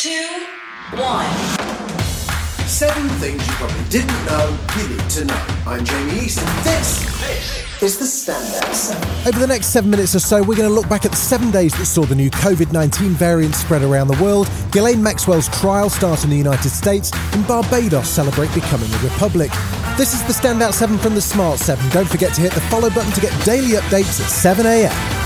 two, one. Seven things you probably didn't know you need to know. I'm Jamie East, and this, is the Standout 7. Over the next seven minutes or so, we're going to look back at the seven days that saw the new COVID 19 variant spread around the world, Ghislaine Maxwell's trial start in the United States, and Barbados celebrate becoming a republic. This is the Standout 7 from the Smart 7. Don't forget to hit the follow button to get daily updates at 7am.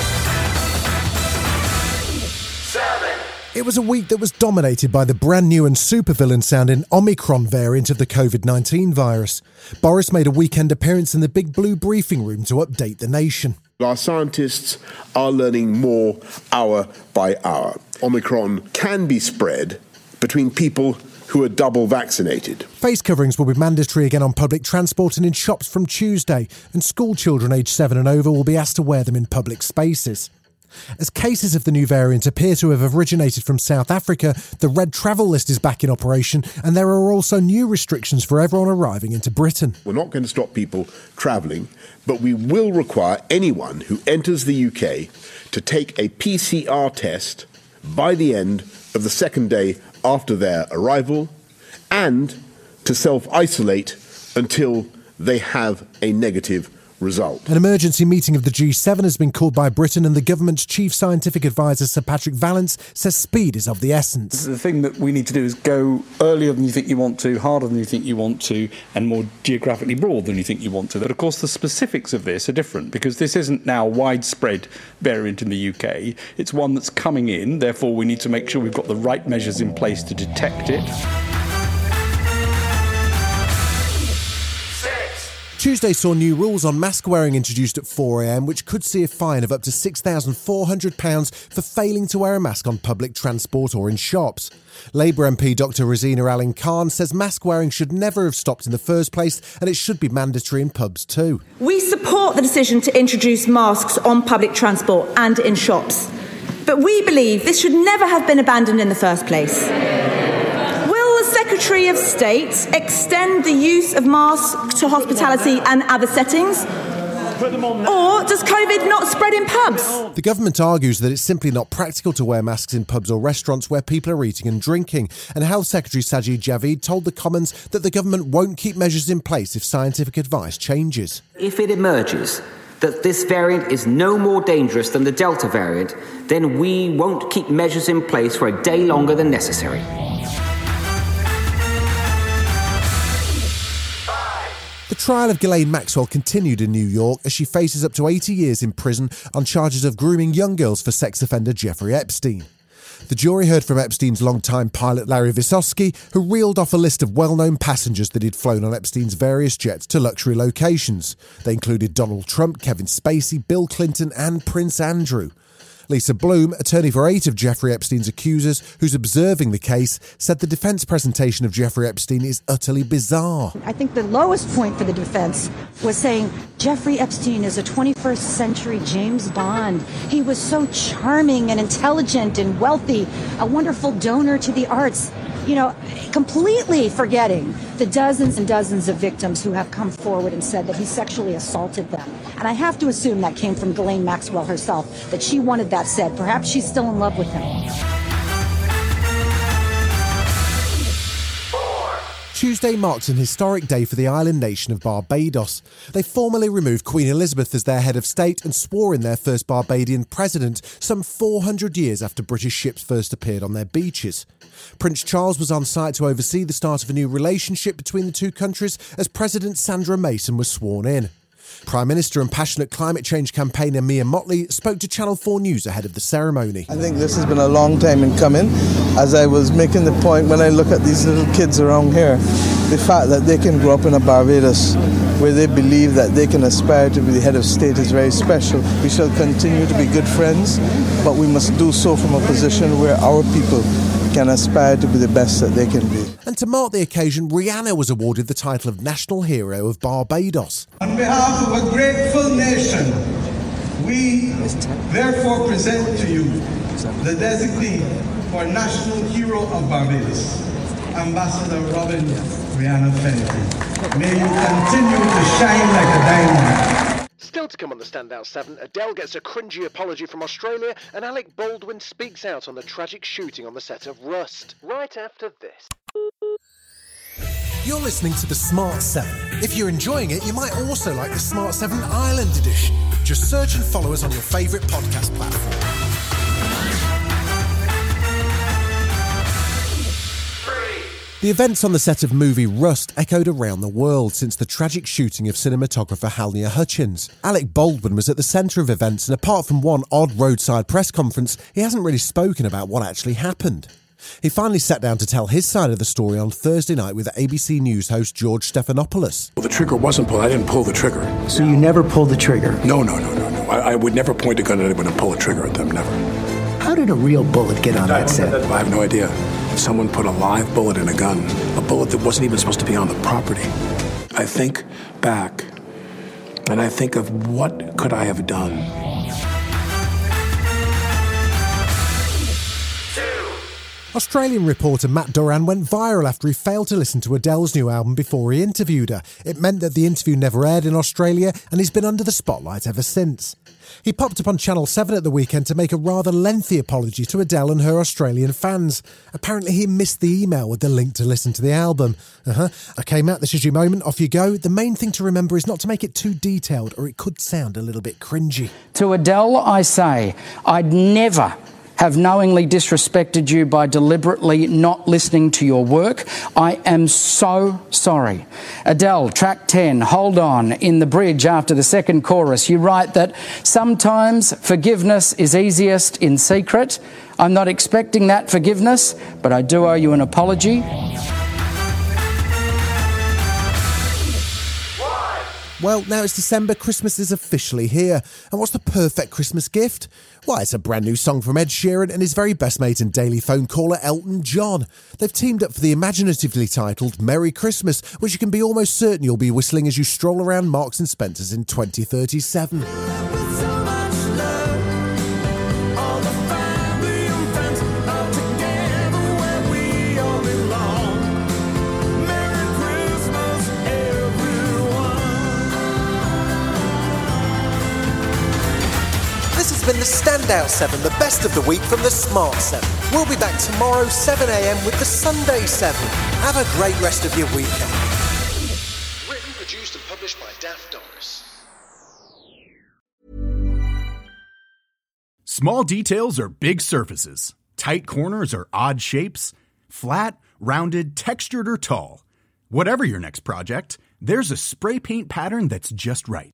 It was a week that was dominated by the brand new and supervillain sounding Omicron variant of the COVID 19 virus. Boris made a weekend appearance in the Big Blue briefing room to update the nation. Our scientists are learning more hour by hour. Omicron can be spread between people who are double vaccinated. Face coverings will be mandatory again on public transport and in shops from Tuesday, and school children aged 7 and over will be asked to wear them in public spaces. As cases of the new variant appear to have originated from South Africa, the red travel list is back in operation, and there are also new restrictions for everyone arriving into Britain. We're not going to stop people travelling, but we will require anyone who enters the UK to take a PCR test by the end of the second day after their arrival and to self isolate until they have a negative result. An emergency meeting of the G7 has been called by Britain, and the government's chief scientific advisor, Sir Patrick Vallance, says speed is of the essence. The thing that we need to do is go earlier than you think you want to, harder than you think you want to, and more geographically broad than you think you want to. But of course, the specifics of this are different because this isn't now a widespread variant in the UK. It's one that's coming in, therefore, we need to make sure we've got the right measures in place to detect it. Tuesday saw new rules on mask wearing introduced at 4am, which could see a fine of up to £6,400 for failing to wear a mask on public transport or in shops. Labour MP Dr. Rosena Allin-Khan says mask wearing should never have stopped in the first place and it should be mandatory in pubs too. We support the decision to introduce masks on public transport and in shops, but we believe this should never have been abandoned in the first place. Secretary of State extend the use of masks to hospitality and other settings? Or does COVID not spread in pubs? The government argues that it's simply not practical to wear masks in pubs or restaurants where people are eating and drinking. And Health Secretary Sajid Javid told the Commons that the government won't keep measures in place if scientific advice changes. If it emerges that this variant is no more dangerous than the Delta variant, then we won't keep measures in place for a day longer than necessary. The trial of Ghislaine Maxwell continued in New York as she faces up to 80 years in prison on charges of grooming young girls for sex offender Jeffrey Epstein. The jury heard from Epstein's longtime pilot Larry Visoski, who reeled off a list of well known passengers that he'd flown on Epstein's various jets to luxury locations. They included Donald Trump, Kevin Spacey, Bill Clinton, and Prince Andrew. Lisa Bloom, attorney for eight of Jeffrey Epstein's accusers, who's observing the case, said the defense presentation of Jeffrey Epstein is utterly bizarre. I think the lowest point for the defense was saying Jeffrey Epstein is a 21st century James Bond. He was so charming and intelligent and wealthy, a wonderful donor to the arts you know, completely forgetting the dozens and dozens of victims who have come forward and said that he sexually assaulted them. And I have to assume that came from Ghislaine Maxwell herself, that she wanted that said. Perhaps she's still in love with him. Tuesday marked an historic day for the island nation of Barbados. They formally removed Queen Elizabeth as their head of state and swore in their first Barbadian president some 400 years after British ships first appeared on their beaches. Prince Charles was on site to oversee the start of a new relationship between the two countries as President Sandra Mason was sworn in. Prime Minister and passionate climate change campaigner Mia Mottley spoke to Channel 4 News ahead of the ceremony. I think this has been a long time in coming. As I was making the point when I look at these little kids around here, the fact that they can grow up in a Barbados where they believe that they can aspire to be the head of state is very special. We shall continue to be good friends, but we must do so from a position where our people can aspire to be the best that they can be. And to mark the occasion, Rihanna was awarded the title of National Hero of Barbados. On behalf of a grateful nation, we therefore present to you the designee for National Hero of Barbados, Ambassador Robin Rihanna Fenty. May you continue to shine like a diamond. Still to come on the Standout 7, Adele gets a cringy apology from Australia, and Alec Baldwin speaks out on the tragic shooting on the set of Rust. Right after this. You're listening to the Smart 7. If you're enjoying it, you might also like the Smart 7 Ireland edition. Just search and follow us on your favourite podcast platform. The events on the set of movie Rust echoed around the world since the tragic shooting of cinematographer Halyna Hutchins. Alec Baldwin was at the centre of events, and apart from one odd roadside press conference, he hasn't really spoken about what actually happened. He finally sat down to tell his side of the story on Thursday night with ABC News host George Stephanopoulos. Well, the trigger wasn't pulled. I didn't pull the trigger. So you never pulled the trigger? No, no, no, no, no. I, I would never point a gun at anyone and pull a trigger at them. Never. How did a real bullet get on that set? I have no idea. Someone put a live bullet in a gun, a bullet that wasn't even supposed to be on the property. I think back, and I think of what could I have done. Australian reporter Matt Doran went viral after he failed to listen to Adele's new album before he interviewed her. It meant that the interview never aired in Australia, and he's been under the spotlight ever since. He popped up on Channel 7 at the weekend to make a rather lengthy apology to Adele and her Australian fans. Apparently, he missed the email with the link to listen to the album. Uh huh. Okay, Matt, this is your moment. Off you go. The main thing to remember is not to make it too detailed, or it could sound a little bit cringy. To Adele, I say, I'd never have knowingly disrespected you by deliberately not listening to your work. I am so sorry. Adele, track 10, hold on. In the bridge after the second chorus, you write that sometimes forgiveness is easiest in secret. I'm not expecting that forgiveness, but I do owe you an apology. Well, now it's December, Christmas is officially here. And what's the perfect Christmas gift? Why, it's a brand new song from Ed Sheeran and his very best mate and daily phone caller, Elton John. They've teamed up for the imaginatively titled Merry Christmas, which you can be almost certain you'll be whistling as you stroll around Marks and Spencer's in 2037. Been the Standout 7, the best of the week from the Smart 7. We'll be back tomorrow, 7am, with the Sunday 7. Have a great rest of your weekend. Written, produced, and published by Daft Doris. Small details are big surfaces. Tight corners are odd shapes. Flat, rounded, textured, or tall. Whatever your next project, there's a spray paint pattern that's just right.